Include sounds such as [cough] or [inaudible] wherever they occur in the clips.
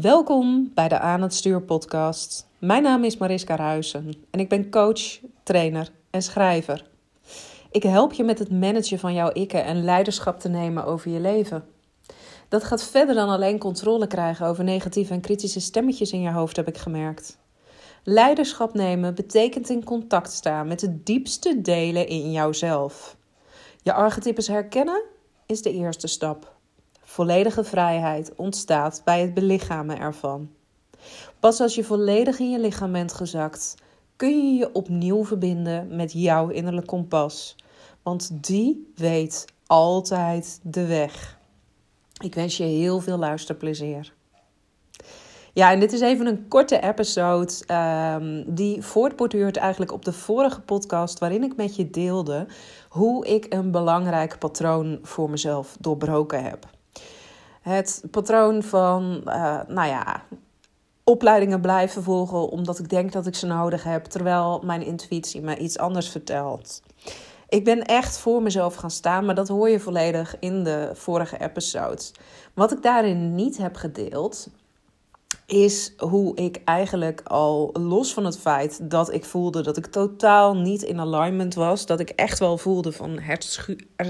Welkom bij de Aan het Stuur podcast. Mijn naam is Mariska Ruisen en ik ben coach, trainer en schrijver. Ik help je met het managen van jouw ikken en leiderschap te nemen over je leven. Dat gaat verder dan alleen controle krijgen over negatieve en kritische stemmetjes in je hoofd, heb ik gemerkt. Leiderschap nemen betekent in contact staan met de diepste delen in jouzelf. Je archetypes herkennen is de eerste stap. Volledige vrijheid ontstaat bij het belichamen ervan. Pas als je volledig in je lichaam bent gezakt, kun je je opnieuw verbinden met jouw innerlijk kompas. Want die weet altijd de weg. Ik wens je heel veel luisterplezier. Ja, en dit is even een korte episode um, die voortborduurt eigenlijk op de vorige podcast waarin ik met je deelde hoe ik een belangrijk patroon voor mezelf doorbroken heb. Het patroon van, uh, nou ja, opleidingen blijven volgen omdat ik denk dat ik ze nodig heb, terwijl mijn intuïtie me iets anders vertelt. Ik ben echt voor mezelf gaan staan, maar dat hoor je volledig in de vorige episode. Wat ik daarin niet heb gedeeld, is hoe ik eigenlijk al los van het feit dat ik voelde dat ik totaal niet in alignment was, dat ik echt wel voelde van het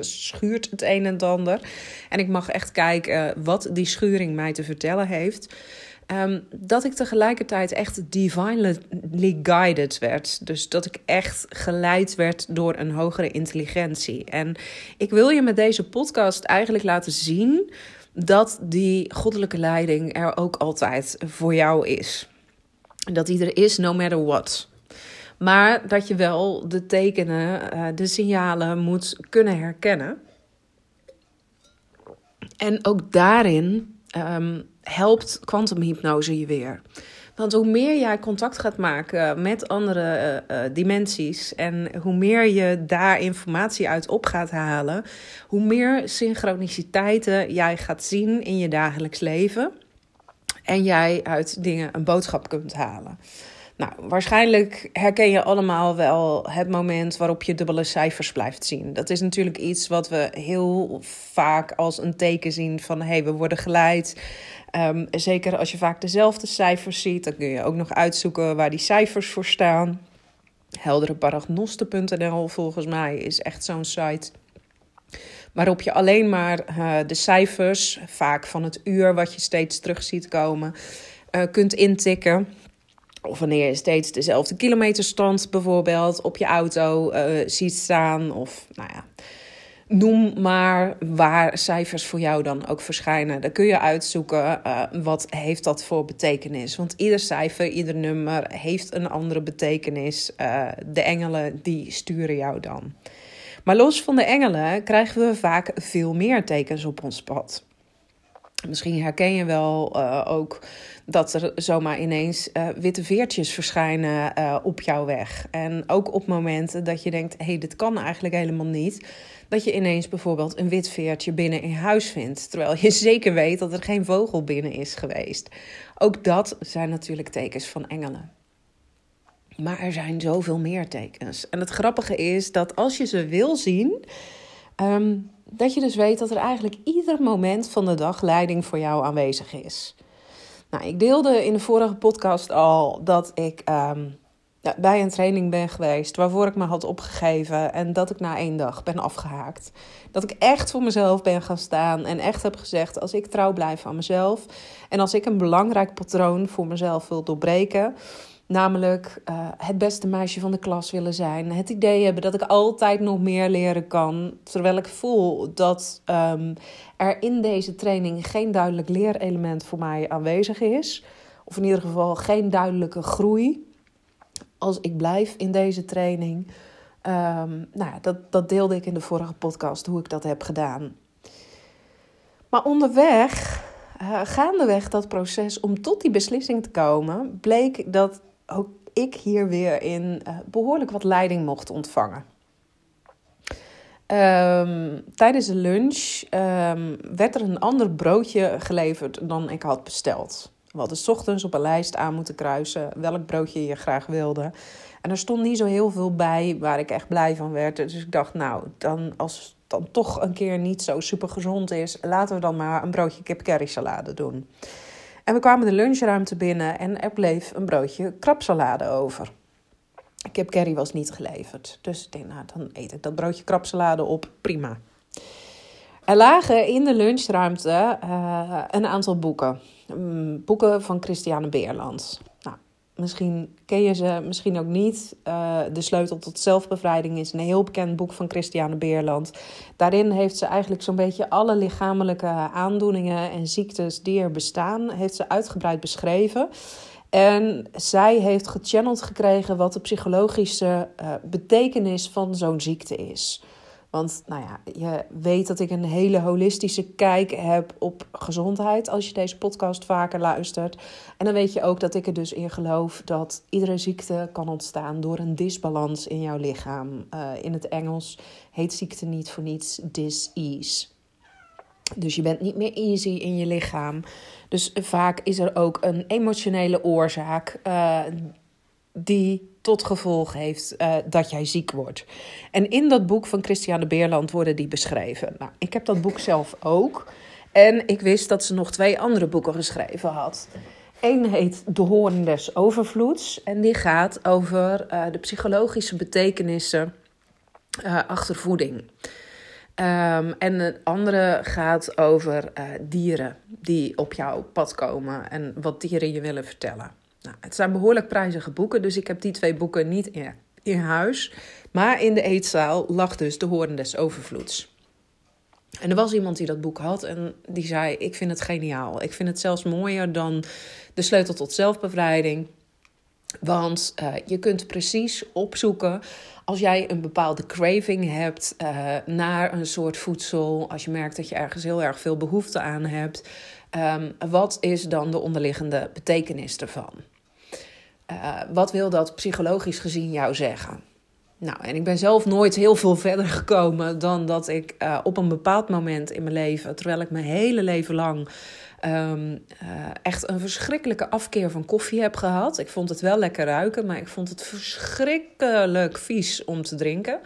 schuurt het een en ander. En ik mag echt kijken wat die schuring mij te vertellen heeft. Ehm, dat ik tegelijkertijd echt divinely guided werd. Dus dat ik echt geleid werd door een hogere intelligentie. En ik wil je met deze podcast eigenlijk laten zien dat die goddelijke leiding er ook altijd voor jou is. Dat die er is, no matter what. Maar dat je wel de tekenen, eh, de signalen moet kunnen herkennen. En ook daarin um, helpt kwantumhypnose je weer. Want hoe meer jij contact gaat maken met andere uh, dimensies en hoe meer je daar informatie uit op gaat halen, hoe meer synchroniciteiten jij gaat zien in je dagelijks leven en jij uit dingen een boodschap kunt halen. Nou, waarschijnlijk herken je allemaal wel het moment waarop je dubbele cijfers blijft zien. Dat is natuurlijk iets wat we heel vaak als een teken zien van hé, hey, we worden geleid. Um, zeker als je vaak dezelfde cijfers ziet, dan kun je ook nog uitzoeken waar die cijfers voor staan. Heldereparagnosten.nl volgens mij is echt zo'n site waarop je alleen maar uh, de cijfers, vaak van het uur wat je steeds terug ziet komen, uh, kunt intikken. Of wanneer je steeds dezelfde kilometerstand bijvoorbeeld op je auto uh, ziet staan. Of nou ja, noem maar waar cijfers voor jou dan ook verschijnen. Dan kun je uitzoeken uh, wat heeft dat voor betekenis. Want ieder cijfer, ieder nummer heeft een andere betekenis. Uh, de engelen die sturen jou dan. Maar los van de engelen krijgen we vaak veel meer tekens op ons pad. Misschien herken je wel uh, ook dat er zomaar ineens uh, witte veertjes verschijnen uh, op jouw weg. En ook op momenten dat je denkt: hé, hey, dit kan eigenlijk helemaal niet. Dat je ineens bijvoorbeeld een wit veertje binnen in huis vindt. Terwijl je [laughs] zeker weet dat er geen vogel binnen is geweest. Ook dat zijn natuurlijk tekens van engelen. Maar er zijn zoveel meer tekens. En het grappige is dat als je ze wil zien. Um, dat je dus weet dat er eigenlijk ieder moment van de dag leiding voor jou aanwezig is. Nou, ik deelde in de vorige podcast al dat ik um, bij een training ben geweest waarvoor ik me had opgegeven en dat ik na één dag ben afgehaakt. Dat ik echt voor mezelf ben gaan staan en echt heb gezegd: als ik trouw blijf aan mezelf en als ik een belangrijk patroon voor mezelf wil doorbreken Namelijk uh, het beste meisje van de klas willen zijn. Het idee hebben dat ik altijd nog meer leren kan. Terwijl ik voel dat um, er in deze training geen duidelijk leerelement voor mij aanwezig is. Of in ieder geval geen duidelijke groei. Als ik blijf in deze training. Um, nou ja, dat, dat deelde ik in de vorige podcast hoe ik dat heb gedaan. Maar onderweg, uh, gaandeweg dat proces om tot die beslissing te komen, bleek dat ook ik hier weer in uh, behoorlijk wat leiding mocht ontvangen. Um, tijdens de lunch um, werd er een ander broodje geleverd dan ik had besteld. We hadden s ochtends op een lijst aan moeten kruisen welk broodje je graag wilde. En er stond niet zo heel veel bij waar ik echt blij van werd. Dus ik dacht, nou, dan als het dan toch een keer niet zo super gezond is, laten we dan maar een broodje kip curry salade doen. En we kwamen de lunchruimte binnen en er bleef een broodje krabsalade over. Kip curry was niet geleverd. Dus ik denk, nou, dan eet ik dat broodje krabsalade op. Prima. Er lagen in de lunchruimte uh, een aantal boeken. Um, boeken van Christiane Beerland. Misschien ken je ze, misschien ook niet. Uh, de Sleutel tot Zelfbevrijding is een heel bekend boek van Christiane Beerland. Daarin heeft ze eigenlijk zo'n beetje alle lichamelijke aandoeningen en ziektes die er bestaan, heeft ze uitgebreid beschreven. En zij heeft gechanneld gekregen wat de psychologische uh, betekenis van zo'n ziekte is. Want nou ja, je weet dat ik een hele holistische kijk heb op gezondheid als je deze podcast vaker luistert. En dan weet je ook dat ik er dus in geloof dat iedere ziekte kan ontstaan door een disbalans in jouw lichaam. Uh, in het Engels heet ziekte niet voor niets dis-ease. Dus je bent niet meer easy in je lichaam. Dus vaak is er ook een emotionele oorzaak uh, die tot gevolg heeft uh, dat jij ziek wordt. En in dat boek van Christiane Beerland worden die beschreven. Nou, ik heb dat boek zelf ook. En ik wist dat ze nog twee andere boeken geschreven had. Eén heet De Hoorn des Overvloeds. En die gaat over uh, de psychologische betekenissen uh, achter voeding. Um, en een andere gaat over dieren die op jouw pad komen en wat dieren je willen vertellen. Nou, het zijn behoorlijk prijzige boeken, dus ik heb die twee boeken niet in, in huis. Maar in de eetzaal lag dus De Hoorn des Overvloeds. En er was iemand die dat boek had en die zei: Ik vind het geniaal. Ik vind het zelfs mooier dan De Sleutel tot Zelfbevrijding. Want uh, je kunt precies opzoeken als jij een bepaalde craving hebt uh, naar een soort voedsel, als je merkt dat je ergens heel erg veel behoefte aan hebt, um, wat is dan de onderliggende betekenis ervan? Uh, wat wil dat psychologisch gezien jou zeggen? Nou, en ik ben zelf nooit heel veel [laughs] verder gekomen dan dat ik uh, op een bepaald moment in mijn leven, terwijl ik mijn hele leven lang um, uh, echt een verschrikkelijke afkeer van koffie heb gehad. Ik vond het wel lekker ruiken, maar ik vond het verschrikkelijk vies om te drinken.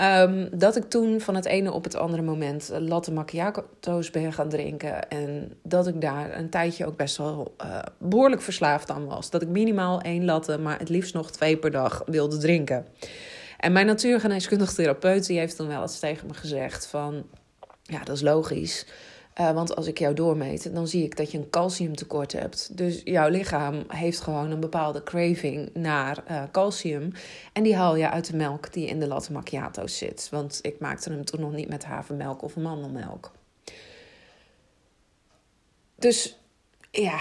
Um, dat ik toen van het ene op het andere moment latte macchiato's ben gaan drinken. En dat ik daar een tijdje ook best wel uh, behoorlijk verslaafd aan was. Dat ik minimaal één latte, maar het liefst nog twee per dag wilde drinken. En mijn natuurgeneeskundig therapeut die heeft dan wel eens tegen me gezegd van... Ja, dat is logisch. Uh, want als ik jou doormeet, dan zie ik dat je een calciumtekort hebt. Dus jouw lichaam heeft gewoon een bepaalde craving naar uh, calcium. En die haal je uit de melk die in de latte macchiato's zit. Want ik maakte hem toen nog niet met havermelk of mandelmelk. Dus ja,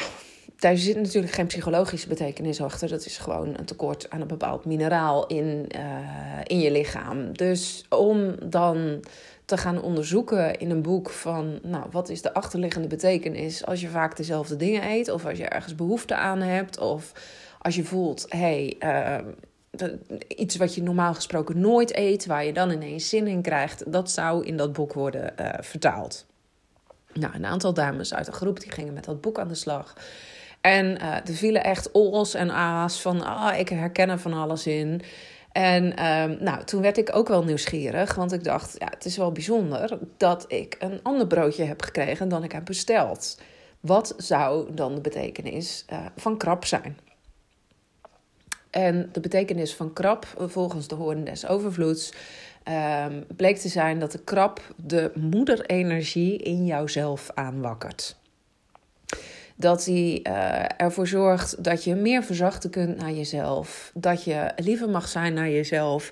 daar zit natuurlijk geen psychologische betekenis achter. Dat is gewoon een tekort aan een bepaald mineraal in, uh, in je lichaam. Dus om dan te gaan onderzoeken in een boek van, nou, wat is de achterliggende betekenis als je vaak dezelfde dingen eet, of als je ergens behoefte aan hebt, of als je voelt, hé, hey, uh, iets wat je normaal gesproken nooit eet, waar je dan ineens zin in krijgt, dat zou in dat boek worden uh, vertaald. Nou, een aantal dames uit de groep die gingen met dat boek aan de slag. En uh, er vielen echt o's en a's van, ah, ik herken er van alles in. En um, nou, toen werd ik ook wel nieuwsgierig, want ik dacht, ja, het is wel bijzonder dat ik een ander broodje heb gekregen dan ik heb besteld. Wat zou dan de betekenis uh, van krab zijn? En de betekenis van krab, volgens de hoorn des overvloeds, um, bleek te zijn dat de krab de moederenergie in jouzelf aanwakkert dat hij uh, ervoor zorgt dat je meer verzachten kunt naar jezelf. Dat je liever mag zijn naar jezelf.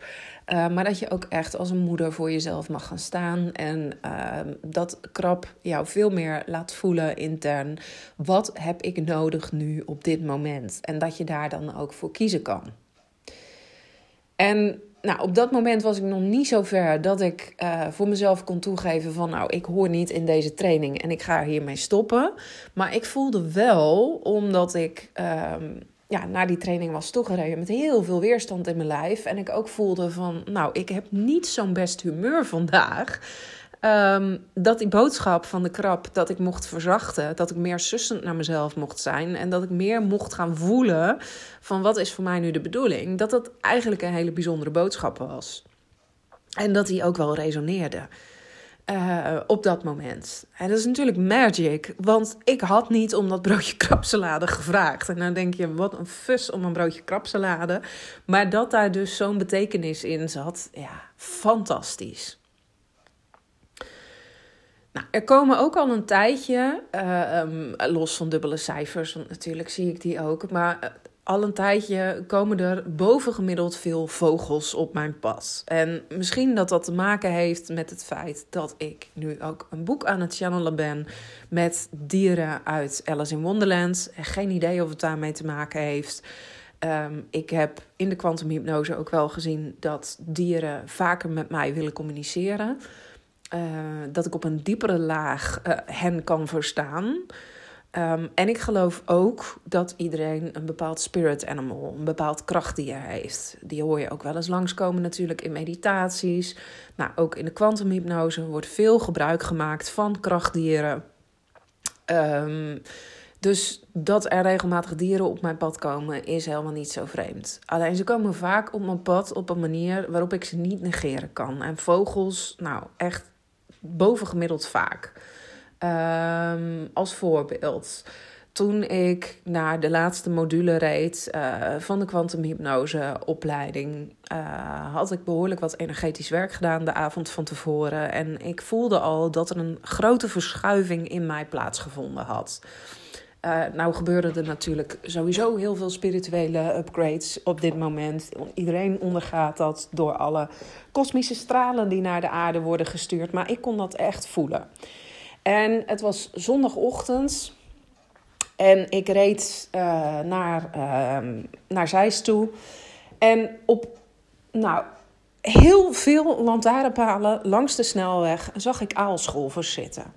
Uh, maar dat je ook echt als een moeder voor jezelf mag gaan staan. En uh, dat krap jou veel meer laat voelen intern. Wat heb ik nodig nu op dit moment? En dat je daar dan ook voor kiezen kan. En nou, op dat moment was ik nog niet zo ver dat ik uh, voor mezelf kon toegeven van nou, ik hoor niet in deze training en ik ga hiermee stoppen. Maar ik voelde wel, omdat ik uh, ja, naar die training was toegereden met heel veel weerstand in mijn lijf. En ik ook voelde van nou, ik heb niet zo'n best humeur vandaag. Um, dat die boodschap van de krab, dat ik mocht verzachten, dat ik meer sussend naar mezelf mocht zijn en dat ik meer mocht gaan voelen van wat is voor mij nu de bedoeling, dat dat eigenlijk een hele bijzondere boodschap was. En dat die ook wel resoneerde. Uh, op dat moment. En dat is natuurlijk magic, want ik had niet om dat broodje [laughs] krapsalade gevraagd. En dan denk je, wat een fus om een broodje krapsalade. Maar dat daar dus zo'n betekenis in zat, ja, fantastisch. Nou, er komen ook al een tijdje, uh, um, los van dubbele cijfers, want natuurlijk zie ik die ook, maar al een tijdje komen er bovengemiddeld veel vogels op mijn pad. En misschien dat dat te maken heeft met het feit dat ik nu ook een boek aan het channelen ben met dieren uit Alice in Wonderland. Geen idee of het daarmee te maken heeft. Ehm, ik heb in de kwantumhypnose ook wel gezien dat dieren vaker met mij willen communiceren. Uh, dat ik op een diepere laag uh, hen kan verstaan. Um, en ik geloof ook dat iedereen een bepaald spirit animal, een bepaald krachtdier heeft. Die hoor je ook wel eens langskomen natuurlijk in meditaties. Nou, ook in de kwantumhypnose wordt veel gebruik gemaakt van krachtdieren. Um, dus dat er regelmatig dieren op mijn pad komen is helemaal niet zo vreemd. Alleen ze komen vaak op mijn pad op een manier waarop ik ze niet negeren kan. En vogels, nou echt bovengemiddeld vaak. Um, als voorbeeld. Toen ik naar de laatste module reed uh, van de kwantumhypnose-opleiding, uh, had ik behoorlijk wat energetisch werk gedaan de avond van tevoren. En ik voelde al dat er een grote verschuiving in mij plaatsgevonden had. Uh, nou gebeuren er natuurlijk sowieso heel veel spirituele upgrades op dit moment. Iedereen ondergaat dat door alle kosmische stralen die naar de aarde worden gestuurd. Maar ik kon dat echt voelen. En het was zondagochtend. En ik reed uh, naar, uh, naar Zeist toe. En op nou, heel veel lantaarnpalen langs de snelweg zag ik aalscholvers zitten.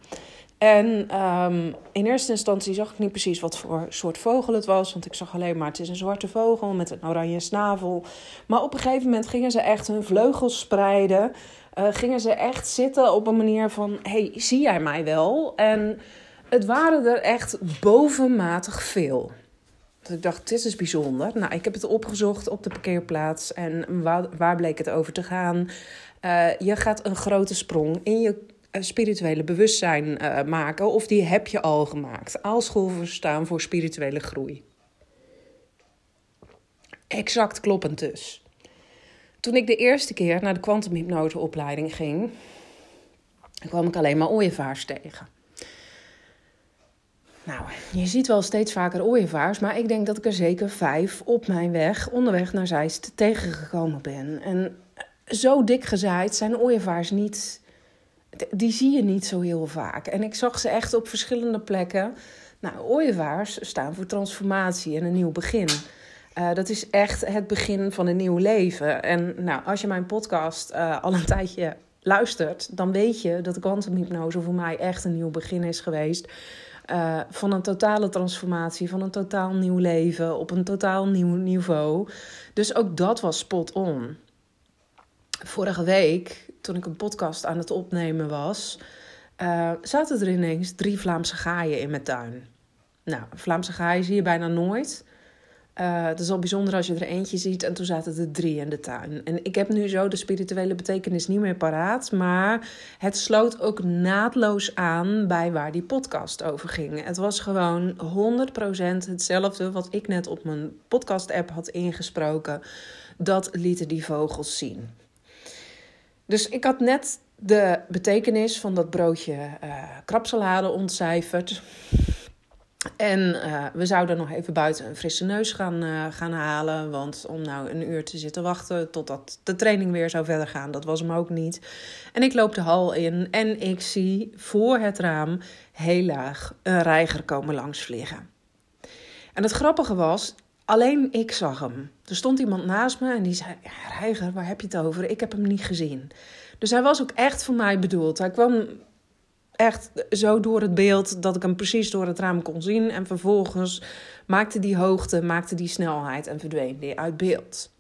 En um, in eerste instantie zag ik niet precies wat voor soort vogel het was. Want ik zag alleen maar het is een zwarte vogel met een oranje snavel. Maar op een gegeven moment gingen ze echt hun vleugels spreiden uh, gingen ze echt zitten op een manier van: hey, zie jij mij wel? En het waren er echt bovenmatig veel. Dus ik dacht, dit is bijzonder. Nou, ik heb het opgezocht op de parkeerplaats. En waar, waar bleek het over te gaan? Uh, je gaat een grote sprong in je eh, spirituele bewustzijn uh, maken. Of die heb je al gemaakt. Aalscholven staan voor spirituele groei. Exact kloppend dus. Toen ik de eerste keer naar de kwantumhypnoseopleiding ging, kwam ik alleen maar ooievaars tegen. Nou, je ziet wel steeds vaker ooievaars, maar ik denk dat ik er zeker vijf op mijn weg, onderweg naar Zeist, tegengekomen ben. En zo dik gezaaid zijn ooievaars niet, die zie je niet zo heel vaak. En ik zag ze echt op verschillende plekken. Nou, ooievaars staan voor transformatie en een nieuw begin. Uh, dat is echt het begin van een nieuw leven. En nou, als je mijn podcast uh, al een tijdje luistert, dan weet je dat kwantumhypnose voor mij echt een nieuw begin is geweest. Uh, van een totale transformatie, van een totaal nieuw leven op een totaal nieuw niveau. Dus ook dat was spot on. Vorige week, toen ik een podcast aan het opnemen was, zaten er ineens drie Vlaamse gaaien in mijn tuin. Nou, Vlaamse gaaien zie je bijna nooit. Uh, het is al bijzonder als je er eentje ziet en toen zaten er drie in de tuin. En ik heb nu zo de spirituele betekenis niet meer paraat, maar het sloot ook naadloos aan bij waar die podcast over ging. Het was gewoon 100% hetzelfde wat ik net op mijn podcast-app had ingesproken. Dat lieten die vogels zien. Dus ik had net de betekenis van dat broodje uh, krapsalade ontcijferd. En uh, we zouden nog even buiten een frisse neus gaan, uh, gaan halen. Want om nou een uur te zitten wachten totdat de training weer zou verder gaan, dat was hem ook niet. En ik loop de hal in en ik zie voor het raam heel laag een reiger komen langs vliegen. En het grappige was, alleen ik zag hem. Er stond iemand naast me en die zei: Reiger, waar heb je het over? Ik heb hem niet gezien. Dus hij was ook echt voor mij bedoeld. Hij kwam echt zo door het beeld dat ik hem precies door het raam kon zien. En vervolgens maakte die hoogte, maakte die snelheid en verdween die uit beeld.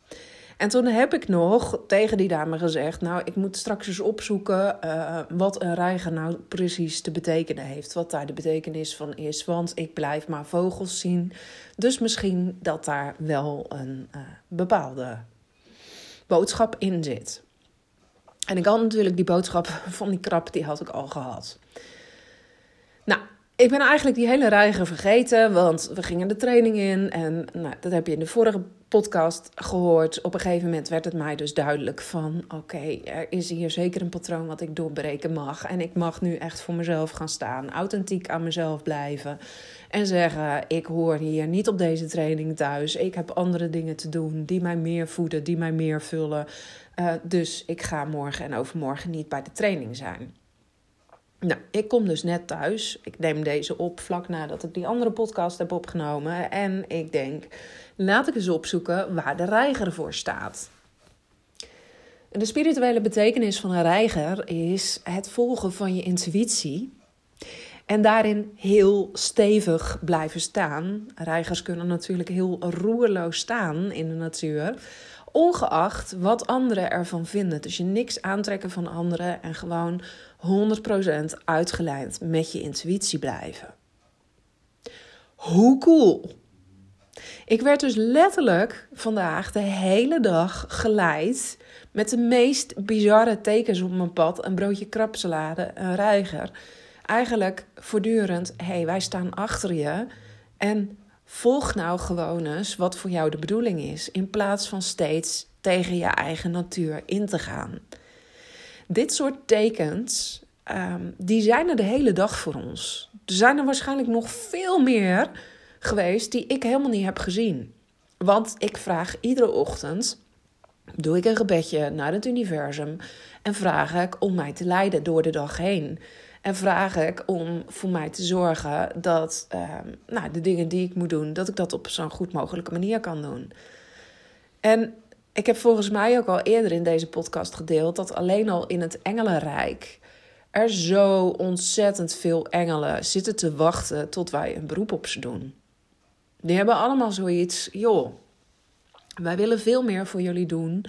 En toen heb ik nog tegen die dame gezegd: Nou, ik moet straks eens opzoeken uh, wat een reiger nou precies te betekenen heeft. Wat daar de betekenis van is. Want ik blijf maar vogels zien. Dus misschien dat daar wel een uh, bepaalde boodschap in zit. En ik had natuurlijk die boodschap [laughs] van die krap, die had ik al gehad. Nou, ik ben eigenlijk die hele reiger vergeten, want we gingen de training in. En nou, dat heb je in de vorige podcast gehoord. Op een gegeven moment werd het mij dus duidelijk van... oké, er is hier zeker een patroon wat ik doorbreken mag. En ik mag nu echt voor mezelf gaan staan. Authentiek aan mezelf blijven. En zeggen, ik hoor hier niet op deze training thuis. Ik heb andere dingen te doen die mij meer voeden, die mij meer vullen. Uh, dus ik ga morgen en overmorgen niet bij de training zijn. Nou, ik kom dus net thuis. Ik neem deze op vlak nadat ik die andere podcast heb opgenomen. En ik denk, laat ik eens opzoeken waar de reiger voor staat. De spirituele betekenis van een reiger is het volgen van je intuïtie. En daarin heel stevig blijven staan. Reigers kunnen natuurlijk heel roerloos staan in de natuur. Ongeacht wat anderen ervan vinden. Dus je niks aantrekken van anderen en gewoon 100% uitgelijnd met je intuïtie blijven. Hoe cool! Ik werd dus letterlijk vandaag de hele dag geleid met de meest bizarre tekens op mijn pad. Een broodje krapsalade, een reiger. Eigenlijk voortdurend, hé, hey, wij staan achter je. En volg nou gewoon eens wat voor jou de bedoeling is. In plaats van steeds tegen je eigen natuur in te gaan. Dit soort tekens, um, die zijn er de hele dag voor ons. Er zijn er waarschijnlijk nog veel meer geweest die ik helemaal niet heb gezien. Want ik vraag iedere ochtend, doe ik een gebedje naar het universum en vraag ik om mij te leiden door de dag heen. En vraag ik om voor mij te zorgen dat um, nou, de dingen die ik moet doen, dat ik dat op zo'n goed mogelijke manier kan doen. En ik heb volgens mij ook al eerder in deze podcast gedeeld dat alleen al in het Engelenrijk er zo ontzettend veel engelen zitten te wachten tot wij een beroep op ze doen. Die hebben allemaal zoiets, joh, wij willen veel meer voor jullie doen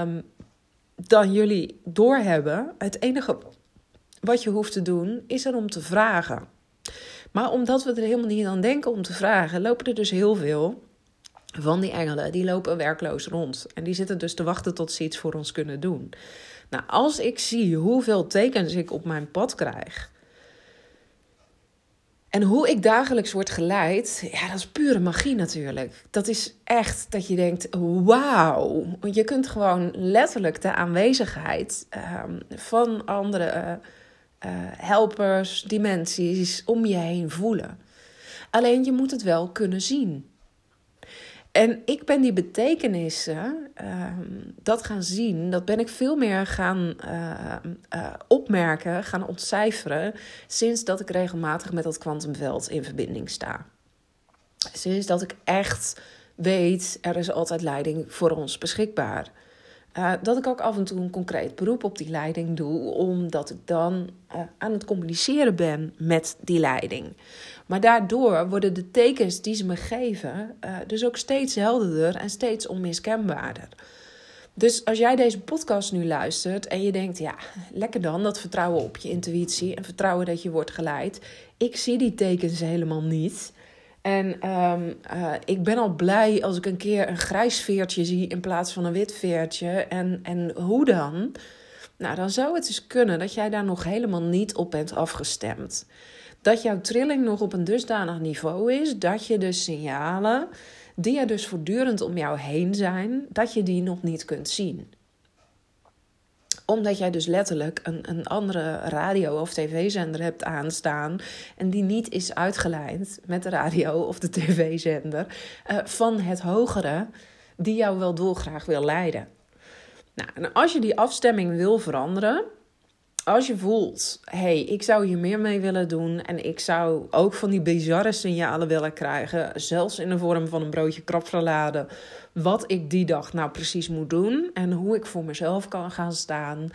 um, dan jullie doorhebben. Het enige wat je hoeft te doen is er om te vragen. Maar omdat we er helemaal niet aan denken om te vragen, lopen er dus heel veel van die engelen, die lopen werkloos rond. En die zitten dus te wachten tot ze iets voor ons kunnen doen. Nou, als ik zie hoeveel tekens ik op mijn pad krijg. En hoe ik dagelijks word geleid, ja, dat is pure magie natuurlijk. Dat is echt dat je denkt, wauw. Je kunt gewoon letterlijk de aanwezigheid um, van andere uh, helpers, dimensies om je heen voelen. Alleen je moet het wel kunnen zien. En ik ben die betekenissen, uh, dat gaan zien, dat ben ik veel meer gaan uh, uh, opmerken, gaan ontcijferen, sinds dat ik regelmatig met dat kwantumveld in verbinding sta. Sinds dat ik echt weet, er is altijd leiding voor ons beschikbaar. Uh, dat ik ook af en toe een concreet beroep op die leiding doe, omdat ik dan uh, aan het communiceren ben met die leiding. Maar daardoor worden de tekens die ze me geven uh, dus ook steeds helderder en steeds onmiskenbaarder. Dus als jij deze podcast nu luistert en je denkt, ja, lekker dan, dat vertrouwen op je intuïtie en vertrouwen dat je wordt geleid. Ik zie die tekens helemaal niet. En um, uh, ik ben al blij als ik een keer een grijs veertje zie in plaats van een wit veertje. En, en hoe dan? Nou, dan zou het dus kunnen dat jij daar nog helemaal niet op bent afgestemd. Dat jouw trilling nog op een dusdanig niveau is dat je de signalen die er dus voortdurend om jou heen zijn, dat je die nog niet kunt zien omdat jij dus letterlijk een, een andere radio- of tv-zender hebt aanstaan. En die niet is uitgeleid met de radio of de tv-zender uh, van het hogere, die jou wel dolgraag wil leiden. Nou, en als je die afstemming wil veranderen, als je voelt, hey, ik zou hier meer mee willen doen en ik zou ook van die bizarre signalen willen krijgen, zelfs in de vorm van een broodje krapsalade wat ik die dag nou precies moet doen en hoe ik voor mezelf kan gaan staan.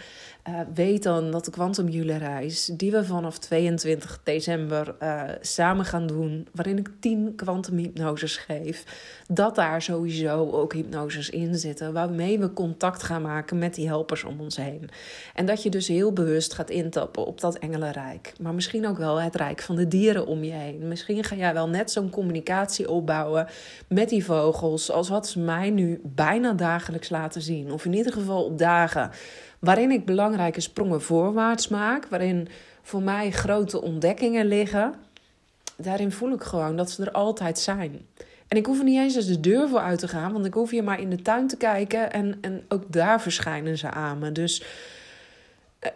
Uh, weet dan dat de Quantum reis, die we vanaf 22 december uh, samen gaan doen, waarin ik 10 quantum hypnoses geef, dat daar sowieso ook hypnoses in zitten, waarmee we contact gaan maken met die helpers om ons heen. En dat je dus heel bewust gaat intappen op dat engelenrijk, maar misschien ook wel het rijk van de dieren om je heen. Misschien ga jij wel net zo'n communicatie opbouwen met die vogels, als wat ze mij nu bijna dagelijks laten zien. Of in ieder geval op dagen waarin ik belangrijke sprongen voorwaarts maak. Waarin voor mij grote ontdekkingen liggen. Daarin voel ik gewoon dat ze er altijd zijn. En ik hoef er niet eens eens de deur voor uit te gaan, want ik hoef hier maar in de tuin te kijken en, en ook daar verschijnen ze aan me. Dus eh,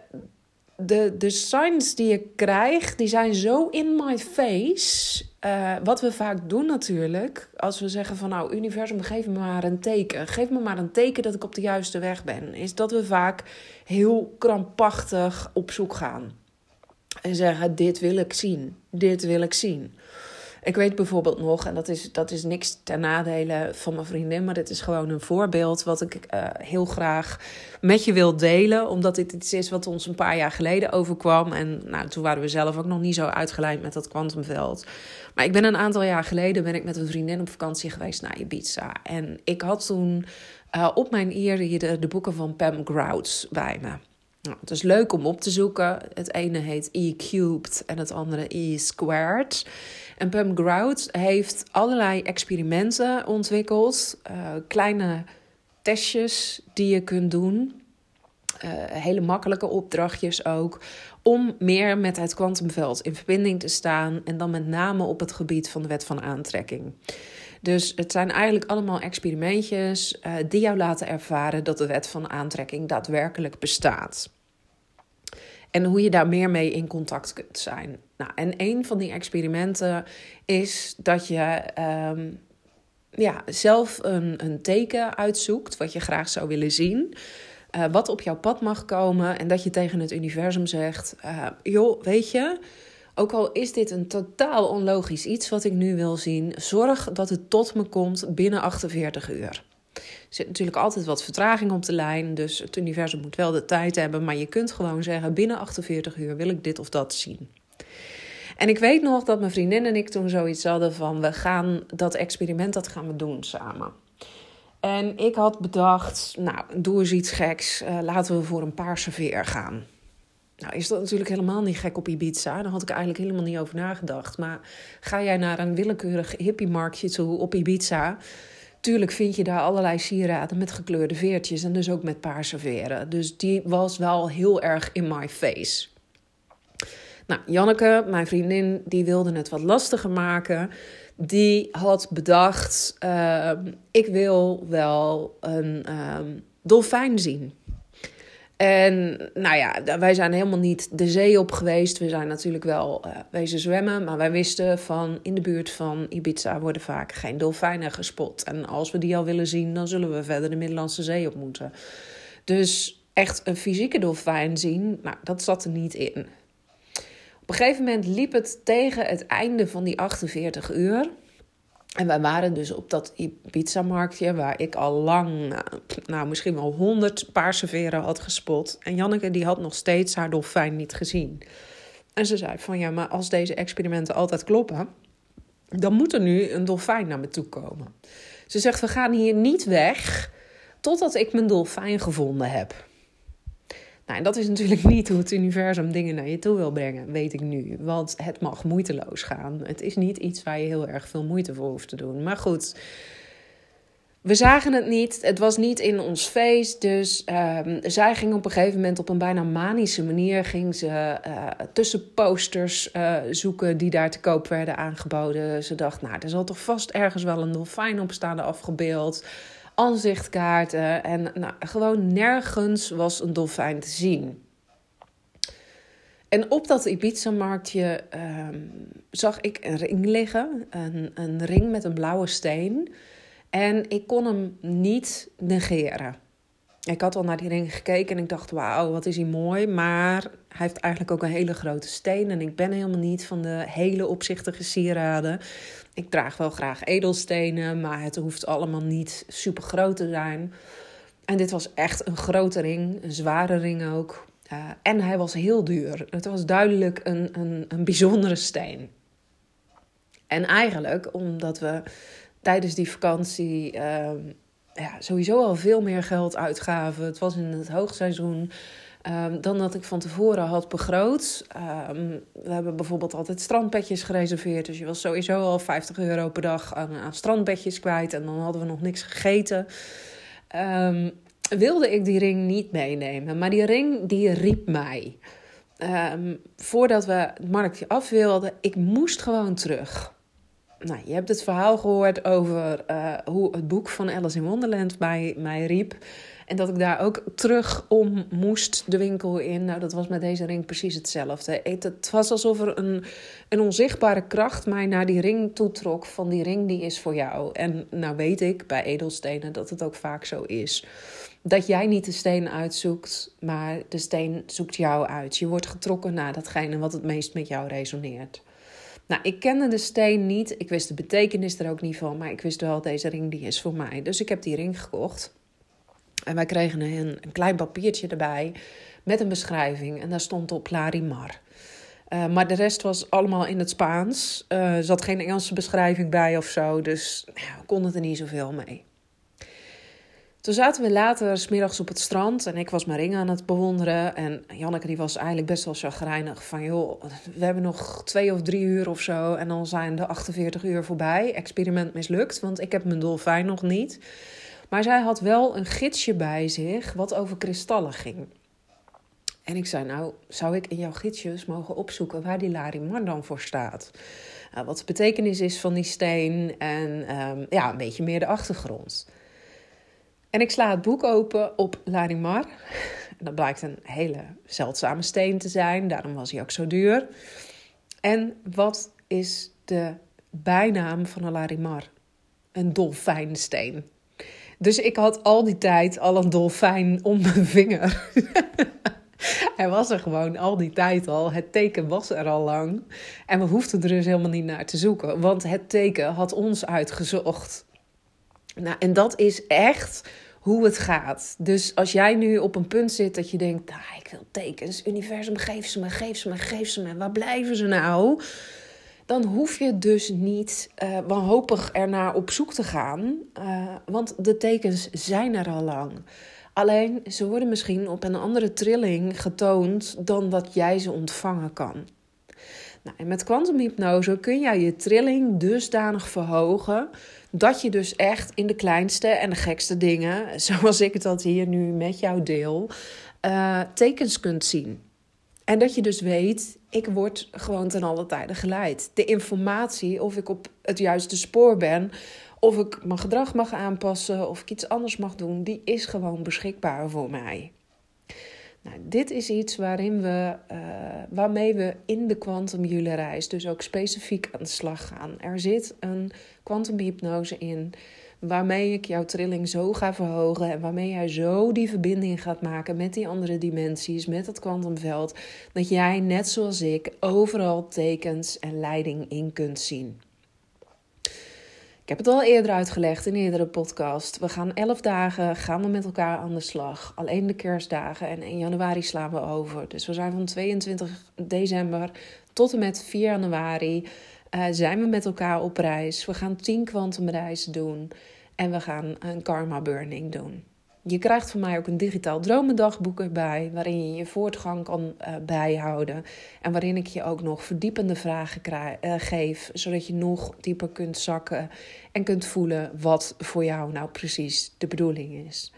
de, de signs die ik krijg, die zijn zo in my face. Uh, wat we vaak doen natuurlijk, als we zeggen van nou, universum, geef me maar een teken. Geef me maar een teken dat ik op de juiste weg ben. Is dat we vaak heel krampachtig op zoek gaan. En zeggen, dit wil ik zien, dit wil ik zien. Ik weet bijvoorbeeld nog, en dat is, dat is niks ten nadele van mijn vriendin, maar dit is gewoon een voorbeeld wat ik uh, heel graag met je wil delen. Omdat dit iets is wat ons een paar jaar geleden overkwam. En nou, toen waren we zelf ook nog niet zo uitgeleid met dat kwantumveld. Maar ik ben een aantal jaar geleden ben ik met een vriendin op vakantie geweest naar Ibiza. En ik had toen uh, op mijn ear de, de boeken van Pam Grouts bij me. Nou, het is leuk om op te zoeken. Het ene heet E cubed en het andere E squared. En Pam Grout heeft allerlei experimenten ontwikkeld. Uh, kleine testjes die je kunt doen. Uh, hele makkelijke opdrachtjes ook. Om meer met het kwantumveld in verbinding te staan. En dan met name op het gebied van de wet van aantrekking. Dus het zijn eigenlijk allemaal experimentjes uh, die jou laten ervaren dat de wet van aantrekking daadwerkelijk bestaat. En hoe je daar meer mee in contact kunt zijn. Nou, en een van die experimenten is dat je um, ja, zelf een, een teken uitzoekt wat je graag zou willen zien. Uh, wat op jouw pad mag komen. En dat je tegen het universum zegt: uh, joh, weet je. Ook al is dit een totaal onlogisch iets wat ik nu wil zien, zorg dat het tot me komt binnen 48 uur. Er zit natuurlijk altijd wat vertraging op de lijn, dus het universum moet wel de tijd hebben, maar je kunt gewoon zeggen: binnen 48 uur wil ik dit of dat zien. En ik weet nog dat mijn vriendin en ik toen zoiets hadden van: we gaan dat experiment, dat gaan we doen samen. En ik had bedacht, nou, doe eens iets geks. Uh, laten we voor een paarse veer gaan. Nou, is dat natuurlijk helemaal niet gek op Ibiza. Daar had ik eigenlijk helemaal niet over nagedacht. Maar ga jij naar een willekeurig hippiemarktje toe op Ibiza... Tuurlijk vind je daar allerlei sieraden met gekleurde veertjes en dus ook met paarse veren. Dus die was wel heel erg in my face. Nou, Janneke, mijn vriendin, die wilde het wat lastiger maken. Die had bedacht: uh, ik wil wel een uh, dolfijn zien. En nou ja, wij zijn helemaal niet de zee op geweest. We zijn natuurlijk wel uh, wezen zwemmen. Maar wij wisten van in de buurt van Ibiza worden vaak geen dolfijnen gespot. En als we die al willen zien, dan zullen we verder de Middellandse Zee op moeten. Dus echt een fysieke dolfijn zien, nou, dat zat er niet in. Op een gegeven moment liep het tegen het einde van die 48 uur. En wij waren dus op dat Ibiza-marktje waar ik al lang, nou misschien wel honderd paarse veren had gespot. En Janneke die had nog steeds haar dolfijn niet gezien. En ze zei van ja, maar als deze experimenten altijd kloppen, dan moet er nu een dolfijn naar me toe komen. Ze zegt we gaan hier niet weg totdat ik mijn dolfijn gevonden heb. Nou, en dat is natuurlijk [laughs] niet hoe het universum dingen naar je toe wil brengen, weet ik nu. Want het mag moeiteloos gaan. Het is niet iets waar je heel erg veel moeite voor hoeft te doen. Maar goed, we zagen het niet. Het was niet in ons feest. Dus um, zij ging op een gegeven moment op een bijna manische manier... ging ze uh, tussen posters uh, zoeken die daar te koop werden aangeboden. Ze dacht, nou, er zal toch vast ergens wel een dolfijn op staan afgebeeld aanzichtkaarten. En nou, gewoon nergens was een dolfijn te zien. En op dat Ibiza-marktje uh, zag ik een ring liggen. Een, een ring met een blauwe steen. En ik kon hem niet negeren. Ik had al naar die ring gekeken en ik dacht, wauw, wat is hij mooi. Maar hij heeft eigenlijk ook een hele grote steen. En ik ben helemaal niet van de hele opzichtige sieraden. Ik draag wel graag edelstenen, maar het hoeft allemaal niet super groot te zijn. En dit was echt een grote ring, een zware ring ook. Uh, en hij was heel duur. Het was duidelijk een, een, een bijzondere steen. En eigenlijk omdat we tijdens die vakantie uh, ja, sowieso al veel meer geld uitgaven. Het was in het hoogseizoen. um, dan dat ik van tevoren had begroot. Um, we hebben bijvoorbeeld altijd strandbedjes gereserveerd. Dus je was sowieso al 50 euro per dag aan, strandbedjes kwijt. En dan hadden we nog niks gegeten. Um, wilde ik die ring niet meenemen. Maar die ring die riep mij. voordat we het marktje af wilden, ik moest gewoon terug. Nou, je hebt het verhaal gehoord over uh, hoe het boek van Alice in Wonderland mij, mij riep. En dat ik daar ook terug om moest de winkel in. Nou, dat was met deze ring precies hetzelfde. Het was alsof er een, een onzichtbare kracht mij naar die ring toetrok. Van die ring die is voor jou. En nou weet ik bij edelstenen dat het ook vaak zo is. Dat jij niet de steen uitzoekt, maar de steen zoekt jou uit. Je wordt getrokken naar datgene wat het meest met jou resoneert. Nou, ik kende de steen niet. Ik wist de betekenis er ook niet van. Maar ik wist wel, deze ring die is voor mij. Dus ik heb die ring gekocht. En wij kregen een, een klein papiertje erbij met een beschrijving. En daar stond op Larimar. Uh, maar de rest was allemaal in het Spaans. Uh, er zat geen Engelse beschrijving bij of zo. Dus ja, we konden er niet zoveel mee. Toen zaten we later smiddags op het strand en ik was mijn ring aan het bewonderen. En Janneke die was eigenlijk best wel chagrijnig van... joh, we hebben nog twee of drie uur of zo en dan zijn de 48 uur voorbij. Experiment mislukt, want ik heb mijn dolfijn nog niet. Maar zij had wel een gidsje bij zich wat over kristallen ging. En ik zei, nou, zou ik in jouw gidsjes mogen opzoeken waar die Larimar dan voor staat? Nou, wat de betekenis is van die steen en um, ja, een beetje meer de achtergrond. En ik sla het boek open op Larimar. En dat blijkt een hele zeldzame steen te zijn, daarom was hij ook zo duur. En wat is de bijnaam van een Larimar? Een dolfijnsteen. Dus ik had al die tijd al een dolfijn om mijn vinger. [laughs] Hij was er gewoon al die tijd al. Het teken was er al lang. En we hoefden er dus helemaal niet naar te zoeken. Want het teken had ons uitgezocht. Nou, en dat is echt hoe het gaat. Dus als jij nu op een punt zit dat je denkt: ah, ik wil tekens, universum, geef ze me, geef ze me, geef ze me. Waar blijven ze nou? Dan hoef je dus niet uh, wanhopig ernaar op zoek te gaan, uh, want de tekens zijn er al lang. Alleen ze worden misschien op een andere trilling getoond dan dat jij ze ontvangen kan. Nou, en met kwantumhypnose kun jij je trilling dusdanig verhogen dat je dus echt in de kleinste en de gekste dingen, [laughs] zoals ik het dat hier nu met jou deel, uh, tekens kunt zien. En dat je dus weet, ik word gewoon ten alle tijde geleid. De informatie, of ik op het juiste spoor ben, of ik mijn gedrag mag aanpassen, of ik iets anders mag doen, die is gewoon beschikbaar voor mij. Nou, dit is iets waarin we, uh, waarmee we in de kwantumjulereis dus ook specifiek aan de slag gaan. Er zit een kwantumhypnose in waarmee ik jouw trilling zo ga verhogen en waarmee jij zo die verbinding gaat maken met die andere dimensies, met het kwantumveld, dat jij net zoals ik overal tekens en leiding in kunt zien. Ik heb het al eerder uitgelegd in een eerdere podcast. We gaan elf dagen gaan we met elkaar aan de slag. Alleen de kerstdagen en in januari slaan we over. Dus we zijn van 22 december tot en met 4 januari uh, zijn we met elkaar op reis. We gaan 10 kwantumreizen doen en we gaan een karma burning doen. Je krijgt van mij ook een digitaal dromendagboek erbij, waarin je je voortgang kan uh, bijhouden. En waarin ik je ook nog verdiepende vragen uh, geef, zodat je nog dieper kunt zakken en kunt voelen wat voor jou nou precies de bedoeling is.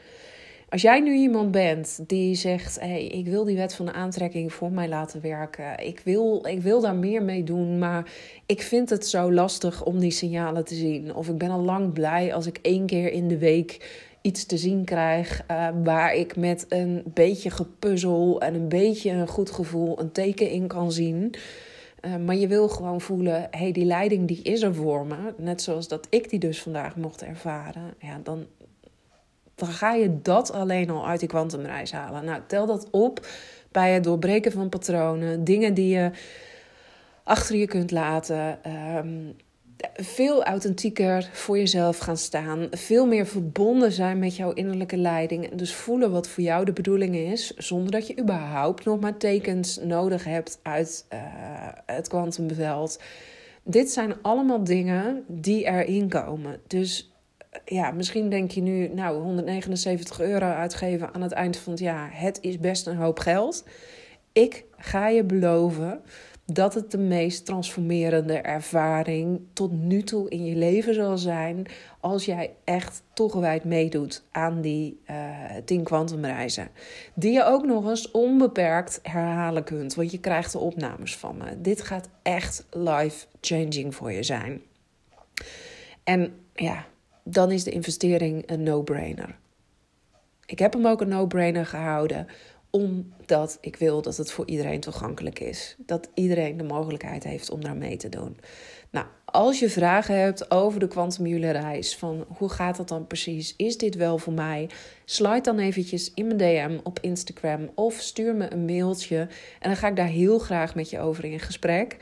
Als jij nu iemand bent die zegt: hey, ik wil die wet van de aantrekking voor mij laten werken. Ik wil, ik wil daar meer mee doen, maar ik vind het zo lastig om die signalen te zien. Of ik ben al lang blij als ik één keer in de week iets te zien krijg uh, waar ik met een beetje gepuzzel en een beetje een goed gevoel een teken in kan zien. Uh, maar je wil gewoon voelen, hé, hey, die leiding die is er voor me. Net zoals dat ik die dus vandaag mocht ervaren. Ja, dan, dan ga je dat alleen al uit die kwantumreis halen. Nou, tel dat op bij het doorbreken van patronen. Dingen die je achter je kunt laten. Um, veel authentieker voor jezelf gaan staan. Veel meer verbonden zijn met jouw innerlijke leiding. En dus voelen wat voor jou de bedoeling is. Zonder dat je überhaupt nog maar tekens nodig hebt uit uh, het kwantumveld. Dit zijn allemaal dingen die erin komen. Dus ja, misschien denk je nu, nou, 179 euro uitgeven aan het eind van het jaar. Het is best een hoop geld. Ik ga je beloven dat het de meest transformerende ervaring tot nu toe in je leven zal zijn als jij echt toegewijd meedoet aan die uh, 10 kwantumreizen. Die je ook nog eens onbeperkt herhalen kunt, want je krijgt de opnames van me. Dit gaat echt life-changing voor je zijn. En ja, dan is de investering een no-brainer. Ik heb hem ook een no-brainer gehouden, omdat ik wil dat het voor iedereen toegankelijk is. Dat iedereen de mogelijkheid heeft om daar mee te doen. Nou, als je vragen hebt over de Quantum reis, van hoe gaat dat dan precies? Is dit wel voor mij? Slide dan eventjes in mijn DM op Instagram of stuur me een mailtje en dan ga ik daar heel graag met je over in gesprek.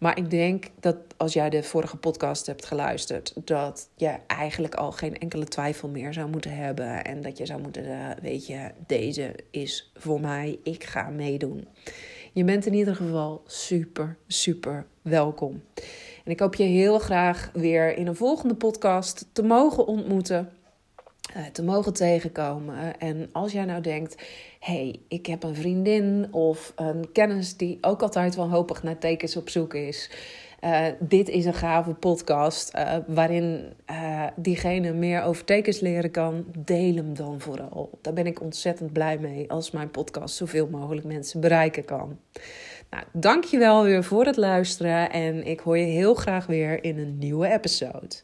Maar ik denk dat als jij de vorige podcast hebt geluisterd, dat je eigenlijk al geen enkele twijfel meer zou moeten hebben. En dat je zou moeten, uh, weet je, deze is voor mij, ik ga meedoen. Je bent in ieder geval super, super welkom. En ik hoop je heel graag weer in een volgende podcast te mogen ontmoeten. Eh, te mogen tegenkomen. En als jij nou denkt: hey, ik heb een vriendin of een kennis die ook altijd wanhopig naar tekens op zoek is. Uh, dit is een gave podcast uh, waarin diegene meer over tekens leren kan. Deel hem dan vooral. Daar ben ik ontzettend blij mee als mijn podcast zoveel mogelijk mensen bereiken kan. Nou, dankjewel weer voor het luisteren en ik hoor je heel graag weer in een nieuwe episode.